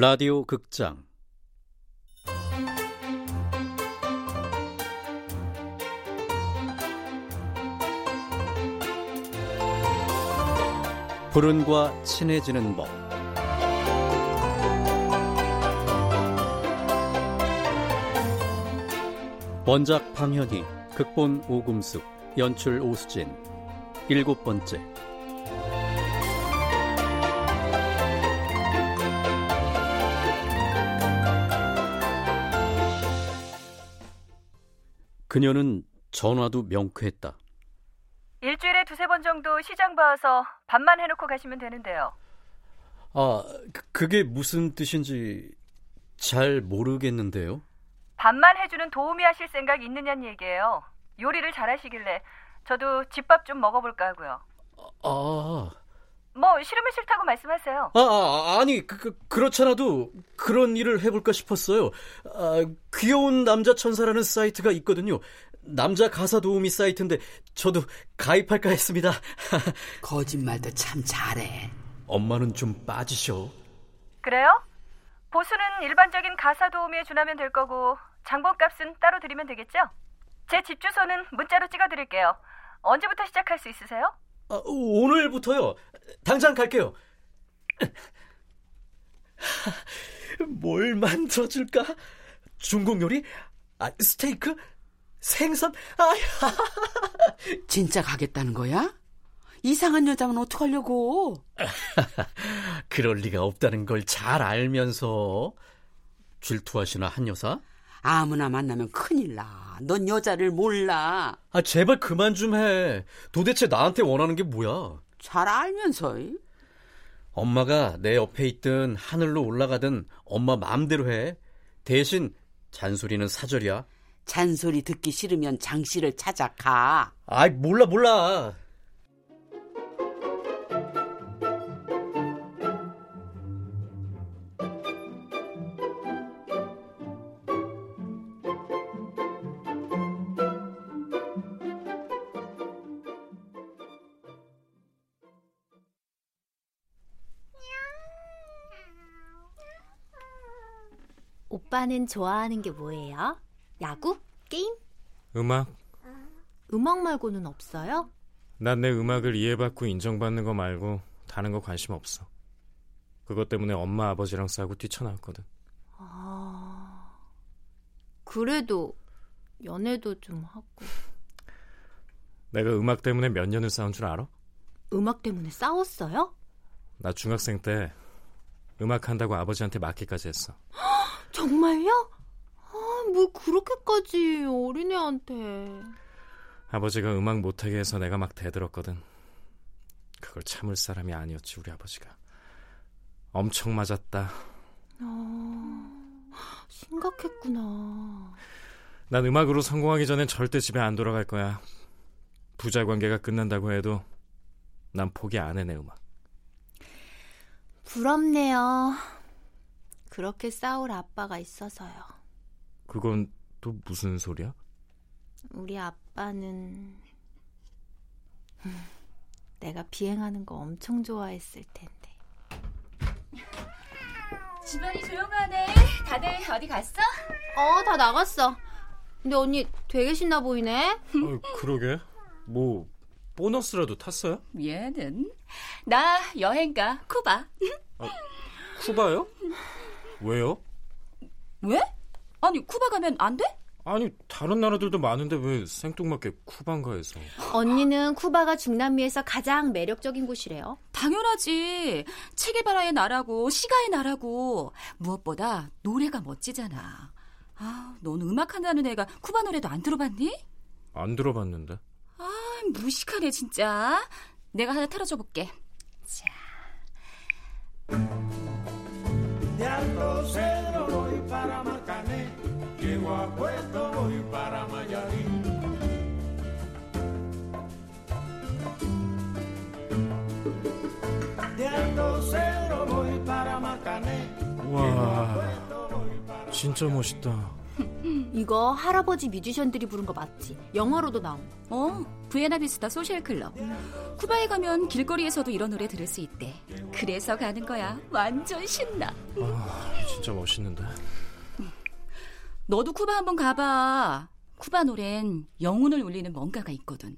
라디오 극장. 불운과 친해지는 법. 원작 방현희, 극본 오금숙, 연출 오수진. 일곱 번째 그녀는 전화도 명쾌했다. 일주일에 두세 번 정도 시장 봐서 밥만 해놓고 가시면 되는데요. 아, 그, 그게 무슨 뜻인지 잘 모르겠는데요. 밥만 해주는 도우미 하실 생각 있느냐는 얘기예요. 요리를 잘하시길래 저도 집밥 좀 먹어볼까 하고요. 아, 뭐 싫으면 싫다고 말씀하세요. 아, 아 아니 그, 그, 그렇잖아도 그런 일을 해볼까 싶었어요. 아, 귀여운 남자 천사라는 사이트가 있거든요. 남자 가사 도우미 사이트인데 저도 가입할까 했습니다. 거짓말도 참 잘해. 엄마는 좀 빠지셔. 그래요? 보수는 일반적인 가사 도우미에 준하면 될 거고 장본값은 따로 드리면 되겠죠? 제 집 주소는 문자로 찍어드릴게요. 언제부터 시작할 수 있으세요? 아, 오늘부터요. 당장 갈게요. 뭘 만들어줄까? 중국 요리? 아, 스테이크? 생선? 아, 진짜 가겠다는 거야? 이상한 여자면 어떡하려고? 그럴 리가 없다는 걸 잘 알면서 질투하시나 한 여사? 아무나 만나면 큰일 나. 넌 여자를 몰라. 아 제발 그만 좀 해. 도대체 나한테 원하는 게 뭐야? 잘 알면서. 엄마가 내 옆에 있든 하늘로 올라가든 엄마 마음대로 해. 대신 잔소리는 사절이야. 잔소리 듣기 싫으면 장씨를 찾아가. 아이 몰라 몰라. 오빠는 좋아하는 게 뭐예요? 야구? 게임? 음악? 음악 말고는 없어요? 난 내 음악을 이해받고 인정받는 거 말고 다른 거 관심 없어. 그것 때문에 엄마 아버지랑 싸우고 뛰쳐나왔거든. 아... 그래도 연애도 좀 하고. 내가 음악 때문에 몇 년을 싸운 줄 알아? 음악 때문에 싸웠어요? 나 중학생 때 음악 한다고 아버지한테 맡기까지 했어. 정말요? 아, 뭐 그렇게까지 어린애한테. 아버지가 음악 못하게 해서 내가 막 대들었거든. 그걸 참을 사람이 아니었지 우리 아버지가. 엄청 맞았다. 아, 심각했구나. 난 음악으로 성공하기 전엔 절대 집에 안 돌아갈 거야. 부자 관계가 끝난다고 해도 난 포기 안 해 내 음악. 부럽네요. 그렇게 싸울 아빠가 있어서요. 그건 또 무슨 소리야? 우리 아빠는 내가 비행하는 거 엄청 좋아했을 텐데. 집안이 조용하네. 다들 어디 갔어? 어, 다 나갔어. 근데 언니 되게 신나 보이네. 어, 그러게. 뭐 보너스라도 탔어요? 얘는 나 여행가 쿠바. 아, 쿠바요? 왜요? 왜? 아니 쿠바 가면 안 돼? 아니 다른 나라들도 많은데 왜 생뚱맞게 쿠바인가 해서. 언니는 쿠바가 중남미에서 가장 매력적인 곳이래요. 당연하지. 체게바라의 나라고 시가의 나라고. 무엇보다 노래가 멋지잖아. 아, 넌 음악 한다는 애가 쿠바 노래도 안 들어봤니? 안 들어봤는데. 아 무식하네 진짜. 내가 하나 틀어줘 볼게. 자 De Alto Cedro voy para Marcané, llego a Puerto voy para Mayarí. De Alto Cedro voy para Marcané, 와 진짜 멋있다 이거 할아버지 뮤지션들이 부른 거 맞지? 영화로도 나온 거. 어, 부에나비스타 소셜 클럽. 쿠바에 가면 길거리에서도 이런 노래 들을 수 있대. 그래서 가는 거야. 완전 신나. 아, 진짜 멋있는데. 너도 쿠바 한번 가봐. 쿠바 노래엔 영혼을 울리는 뭔가가 있거든.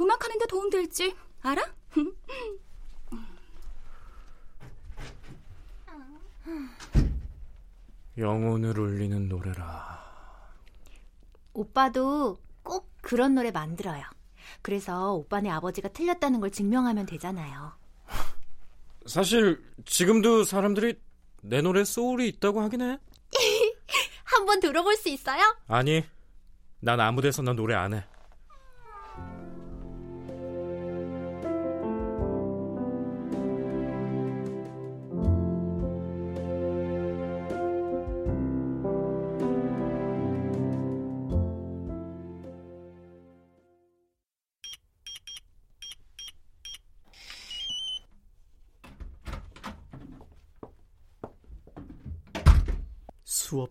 음악하는데 도움 될지 알아? 영혼을 울리는 노래라. 오빠도 꼭 그런 노래 만들어요. 그래서 오빠네 아버지가 틀렸다는 걸 증명하면 되잖아요. 사실 지금도 사람들이 내 노래 소울이 있다고 하긴 해. 한번 들어볼 수 있어요? 아니, 난 아무 데서나 노래 안 해.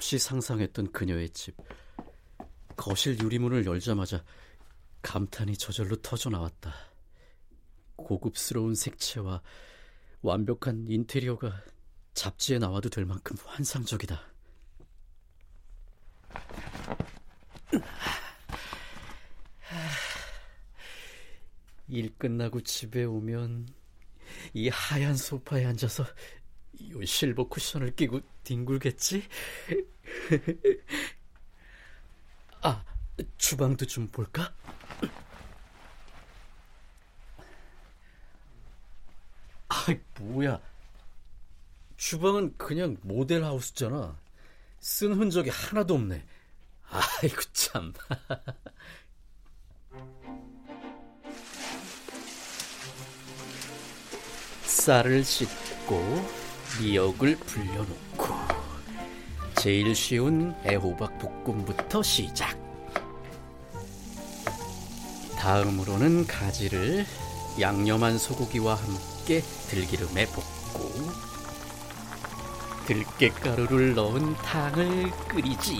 없이 상상했던 그녀의 집. 거실 유리문을 열자마자 감탄이 저절로 터져 나왔다. 고급스러운 색채와 완벽한 인테리어가 잡지에 나와도 될 만큼 환상적이다. 일 끝나고 집에 오면 이 하얀 소파에 앉아서 이 실버 쿠션을 끼고 뒹굴겠지? 아, 주방도 좀 볼까? 아, 뭐야. 주방은 그냥 모델 하우스잖아. 쓴 흔적이 하나도 없네. 아이고, 참. 쌀을 씻고 미역을 불려놓고 제일 쉬운 애호박 볶음부터 시작. 다음으로는 가지를 양념한 소고기와 함께 들기름에 볶고 들깨가루를 넣은 탕을 끓이지.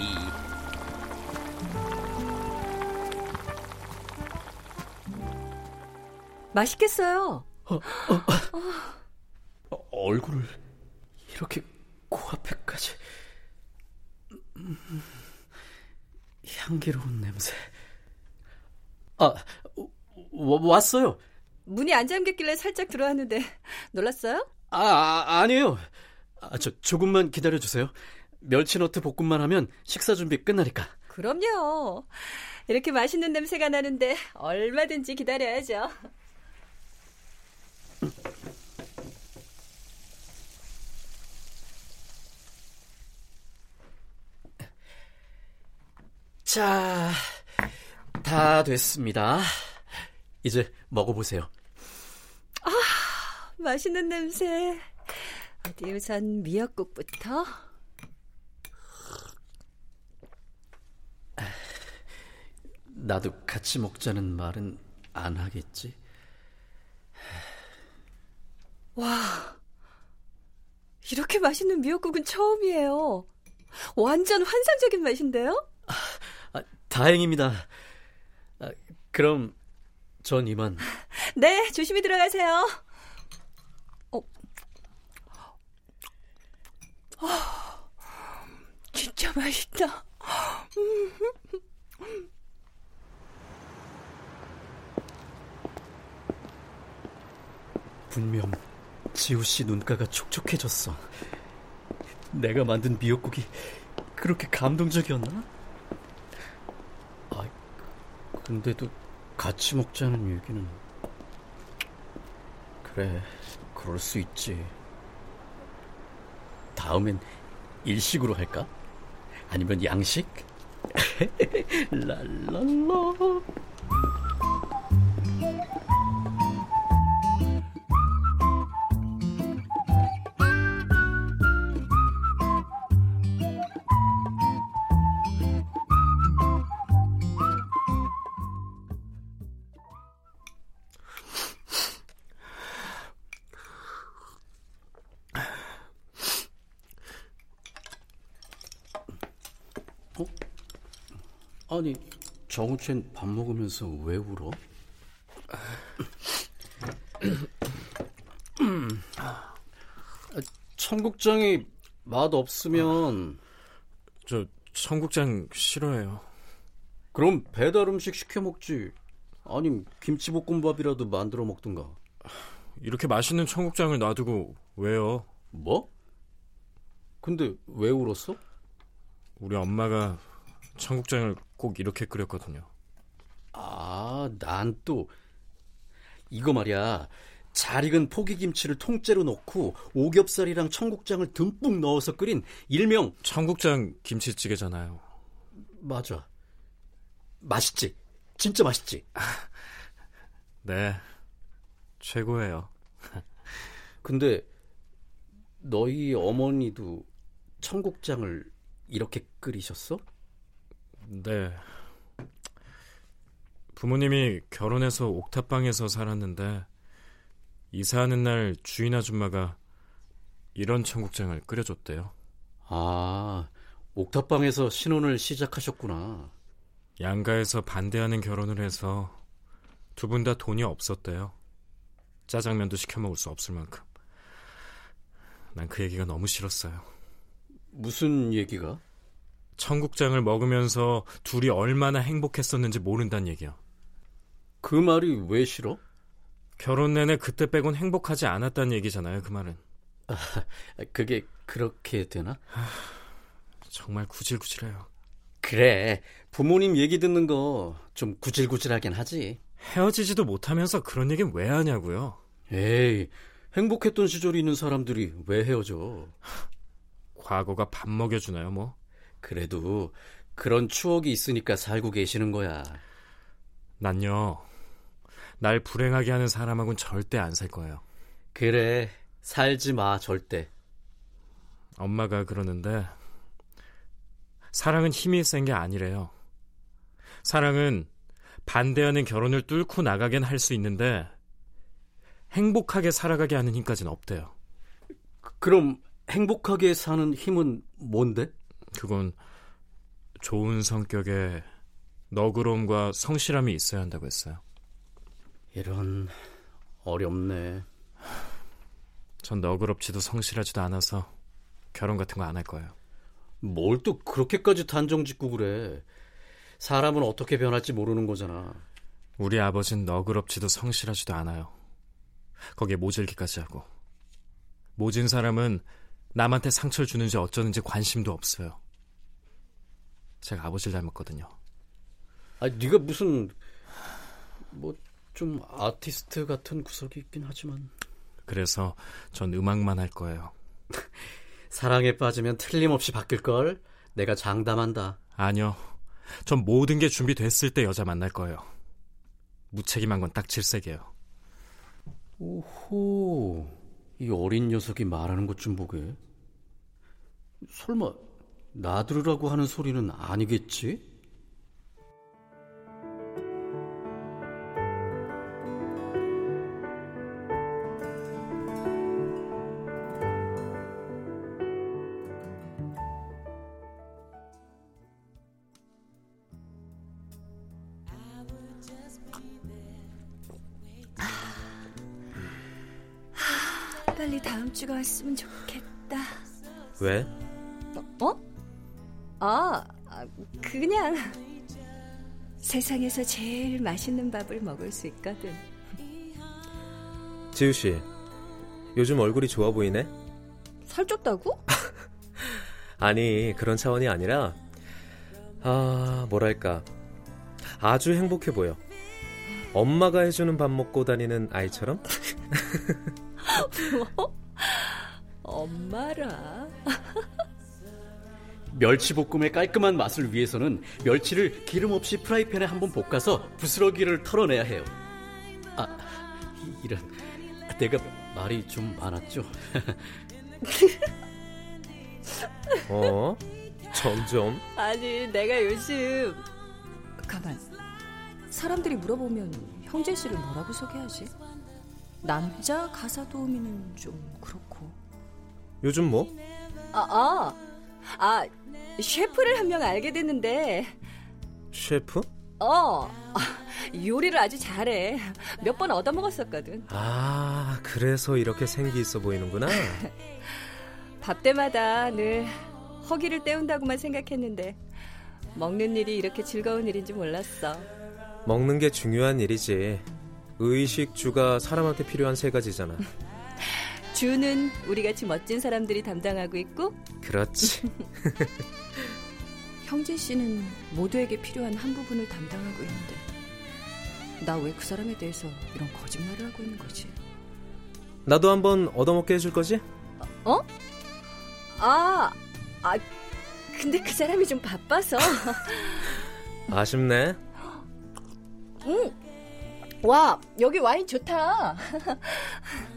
맛있겠어요. 어, 얼굴을 이렇게 코앞에까지 음, 향기로운 냄새. 아, 와, 왔어요. 문이 안 잠겼길래 살짝 들어왔는데 놀랐어요? 아, 아 아니에요. 아, 저 조금만 기다려 주세요. 멸치너트 볶음만 하면 식사 준비 끝나니까. 그럼요. 이렇게 맛있는 냄새가 나는데 얼마든지 기다려야죠. 자, 다 됐습니다. 이제 먹어보세요. 아, 맛있는 냄새. 어디 우선 미역국부터. 나도 같이 먹자는 말은 안 하겠지? 와, 이렇게 맛있는 미역국은 처음이에요. 완전 환상적인 맛인데요? 아, 다행입니다. 아, 그럼 전 이만. 네, 조심히 들어가세요. 어, 어 진짜 맛있다. 분명 지우 씨 눈가가 촉촉해졌어. 내가 만든 미역국이 그렇게 감동적이었나? 아, 근데도 같이 먹자는 얘기는 그래, 그럴 수 있지. 다음엔 일식으로 할까? 아니면 양식? 랄랄라. 아니, 정우첸 밥 먹으면서 왜 울어? 청국장이 맛 없으면 저 청국장 싫어해요. 그럼 배달 음식 시켜 먹지. 아님 김치볶음밥이라도 만들어 먹든가. 이렇게 맛있는 청국장을 놔두고 왜요? 뭐? 근데 왜 울었어? 우리 엄마가 청국장을 꼭 이렇게 끓였거든요. 아, 난 또 이거 말이야. 잘 익은 포기김치를 통째로 넣고 오겹살이랑 청국장을 듬뿍 넣어서 끓인 일명 청국장 김치찌개잖아요. 맞아. 맛있지. 진짜 맛있지. 네. 최고예요. 근데 너희 어머니도 청국장을 이렇게 끓이셨어? 네. 부모님이 결혼해서 옥탑방에서 살았는데 이사하는 날 주인 아줌마가 이런 청국장을 끓여줬대요. 아, 옥탑방에서 신혼을 시작하셨구나. 양가에서 반대하는 결혼을 해서 두 분 다 돈이 없었대요. 짜장면도 시켜 먹을 수 없을 만큼. 난 그 얘기가 너무 싫었어요. 무슨 얘기가? 청국장을 먹으면서 둘이 얼마나 행복했었는지 모른다는 얘기요. 그 말이 왜 싫어? 결혼 내내 그때 빼곤 행복하지 않았다는 얘기잖아요, 그 말은. 그게 그렇게 되나? 정말 구질구질해요. 그래. 부모님 얘기 듣는 거 좀 구질구질하긴 하지. 헤어지지도 못하면서 그런 얘기는 왜 하냐고요. 에이, 행복했던 시절이 있는 사람들이 왜 헤어져? 과거가 밥 먹여주나요, 뭐? 그래도 그런 추억이 있으니까 살고 계시는 거야. 난요, 날 불행하게 하는 사람하고는 절대 안 살 거예요. 그래, 살지 마, 절대. 엄마가 그러는데, 사랑은 힘이 센 게 아니래요. 사랑은 반대하는 결혼을 뚫고 나가긴 할 수 있는데, 행복하게 살아가게 하는 힘까지는 없대요. 그럼 행복하게 사는 힘은 뭔데? 그건 좋은 성격에 너그러움과 성실함이 있어야 한다고 했어요. 이런 어렵네. 전 너그럽지도 성실하지도 않아서 결혼 같은 거 안 할 거예요. 뭘 또 그렇게까지 단정 짓고 그래. 사람은 어떻게 변할지 모르는 거잖아. 우리 아버진 너그럽지도 성실하지도 않아요. 거기에 모질기까지 하고. 모진 사람은 남한테 상처를 주는지 어쩌는지 관심도 없어요. 제가 아버지를 닮았거든요. 아, 네가 무슨 뭐 좀 아티스트 같은 구석이 있긴 하지만 그래서 전 음악만 할 거예요. 사랑에 빠지면 틀림없이 바뀔 걸. 내가 장담한다. 아니요. 전 모든 게 준비됐을 때 여자 만날 거예요. 무책임한 건 딱 질색이에요. 오호, 이 어린 녀석이 말하는 것 좀 보게. 설마 나들으라고 하는 소리는 아니겠지? 빨리 다음 주가 왔으면 좋겠다. 왜? 어? 아, 아, 그냥 세상에서 제일 맛있는 밥을 먹을 수 있거든. 지우 씨, 요즘 얼굴이 좋아 보이네? 살쪘다고? 아니, 그런 차원이 아니라, 아, 뭐랄까. 아주 행복해 보여. 엄마가 해주는 밥 먹고 다니는 아이처럼? 뭐? 엄마라. 멸치볶음의 깔끔한 맛을 위해서는 멸치를 기름 없이 프라이팬에 한번 볶아서 부스러기를 털어내야 해요. 아, 이- 이런. 내가 말이 좀 많았죠? 어? 점점? 아니, 내가 요즘 가만. 사람들이 물어보면 형제 씨를 뭐라고 소개하지? 남자 가사 도우미는 좀 그렇고. 요즘 뭐? 아, 아, 아, 셰프를 한 명 알게 됐는데 셰프? 어, 요리를 아주 잘해. 몇 번 얻어먹었었거든. 아, 그래서 이렇게 생기 있어 보이는구나. 밥 때마다 늘 허기를 때운다고만 생각했는데 먹는 일이 이렇게 즐거운 일인지 몰랐어. 먹는 게 중요한 일이지. 의식, 주가 사람한테 필요한 세 가지잖아. 주는 우리같이 멋진 사람들이 담당하고 있고 그렇지. 형진 씨는 모두에게 필요한 한 부분을 담당하고 있는데 나 왜 그 사람에 대해서 이런 거짓말을 하고 있는 거지? 나도 한번 얻어먹게 해줄 거지? 어? 아, 아, 근데 그 사람이 좀 바빠서. 아쉽네. 응. 와, 여기 와인 좋다.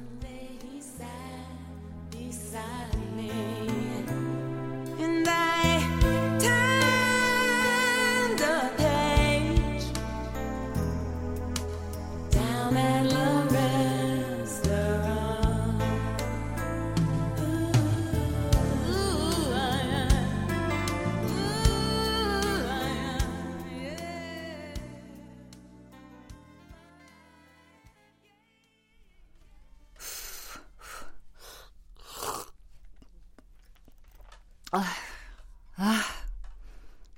아,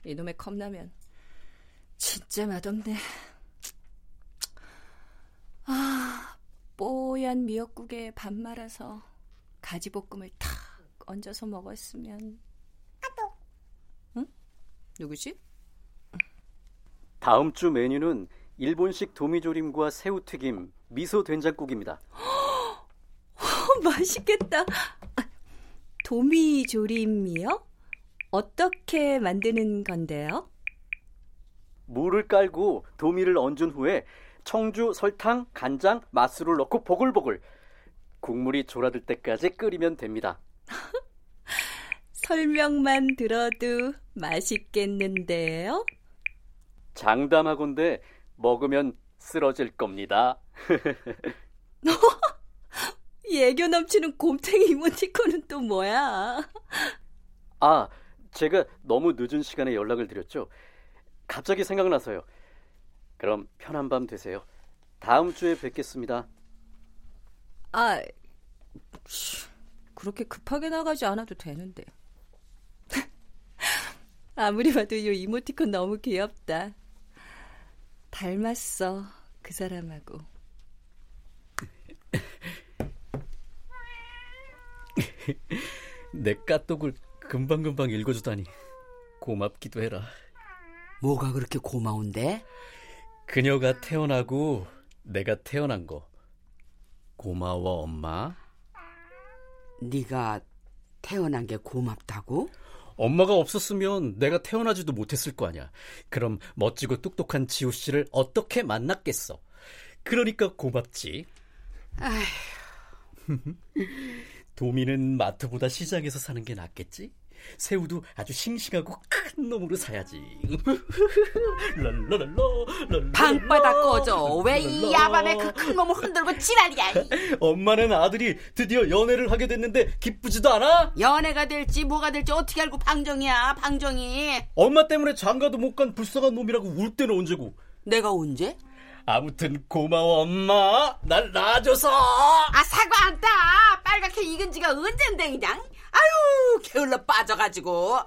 이놈의 컵라면. 진짜 맛없네. 아, 뽀얀 미역국에 밥 말아서 가지볶음을 탁 얹어서 먹었으면. 응? 누구지? 다음 주 메뉴는 일본식 도미조림과 새우튀김, 미소 된장국입니다. 맛있겠다. 아, 도미조림이요? 어떻게 만드는 건데요? 물을 깔고 도미를 얹은 후에 청주, 설탕, 간장, 맛술을 넣고 보글보글 국물이 졸아들 때까지 끓이면 됩니다. 설명만 들어도 맛있겠는데요? 장담하건대 먹으면 쓰러질 겁니다. 예교 넘치는 곰탱이 이모티콘은 또 뭐야? 아, 제가 너무 늦은 시간에 연락을 드렸죠. 갑자기 생각나서요. 그럼 편한 밤 되세요. 다음 주에 뵙겠습니다. 아, 그렇게 급하게 나가지 않아도 되는데. 아무리 봐도 이 이모티콘 너무 귀엽다. 닮았어, 그 사람하고. 내 까똑을 금방금방 읽어주다니 고맙기도 해라. 뭐가 그렇게 고마운데? 그녀가 태어나고 내가 태어난 거 고마워 엄마. 네가 태어난 게 고맙다고? 엄마가 없었으면 내가 태어나지도 못했을 거 아니야. 그럼 멋지고 똑똑한 지호 씨를 어떻게 만났겠어? 그러니까 고맙지. 도미는 마트보다 시장에서 사는 게 낫겠지? 새우도 아주 싱싱하고 큰 놈으로 사야지. 랄라랄라, 방바닥 꺼져. 왜 이. 야밤에 그큰 몸을 흔들고 지랄이야. 엄마는 아들이 드디어 연애를 하게 됐는데 기쁘지도 않아? 연애가 될지 뭐가 될지 어떻게 알고 방정이야, 방정이. 엄마 때문에 장가도 못 간 불쌍한 놈이라고 울 때는 언제고. 내가 언제? 아무튼 고마워 엄마. 날 낳아줘서. 아 사과 안 따. 빨갛게 익은 지가 언젠데 그냥. 아유 게을러 빠져가지고.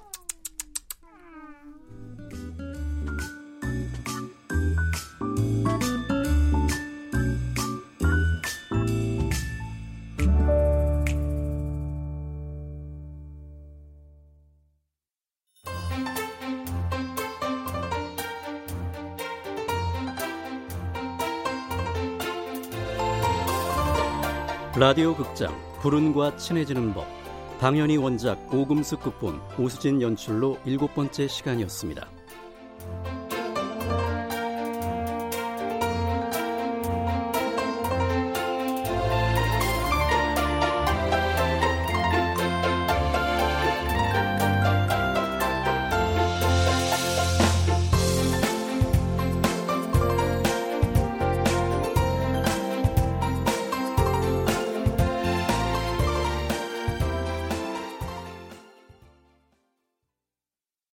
라디오 극장 불운과 친해지는 법 당연히 원작 오금숙 극본 오수진 연출로 일곱 번째 시간이었습니다.